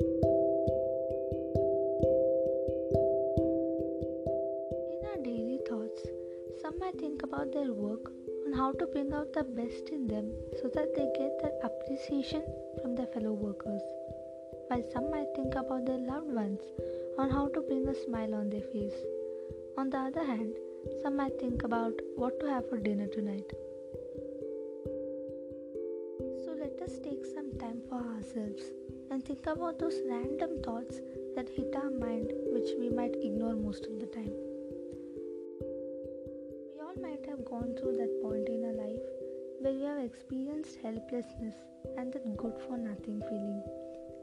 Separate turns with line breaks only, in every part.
In our daily thoughts, some might think about their work on how to bring out the best in them so that they get that appreciation from their fellow workers, while some might think about their loved ones on how to bring a smile on their face. On the other hand, some might think about what to have for dinner tonight. So let us take some time for ourselves and think about those random thoughts that hit our mind which we might ignore most of the time. We all might have gone through that point in our life where we have experienced helplessness and that good for nothing feeling.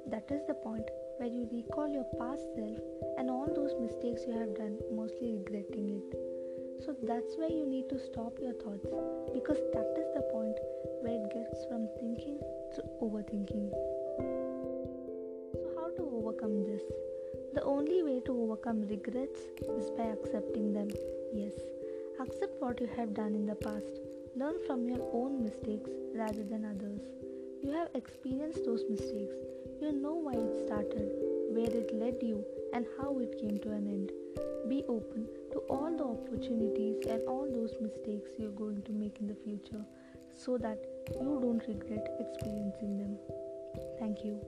That is the point where you recall your past self and all those mistakes you have done, mostly regretting it. So that's where you need to stop your thoughts because that is the point where it gets from thinking to overthinking. Overcome this? The only way to overcome regrets is by accepting them. Yes, accept what you have done in the past. Learn from your own mistakes rather than others. You have experienced those mistakes. You know why it started, where it led you, and how it came to an end. Be open to all the opportunities and all those mistakes you're going to make in the future so that you don't regret experiencing them. Thank you.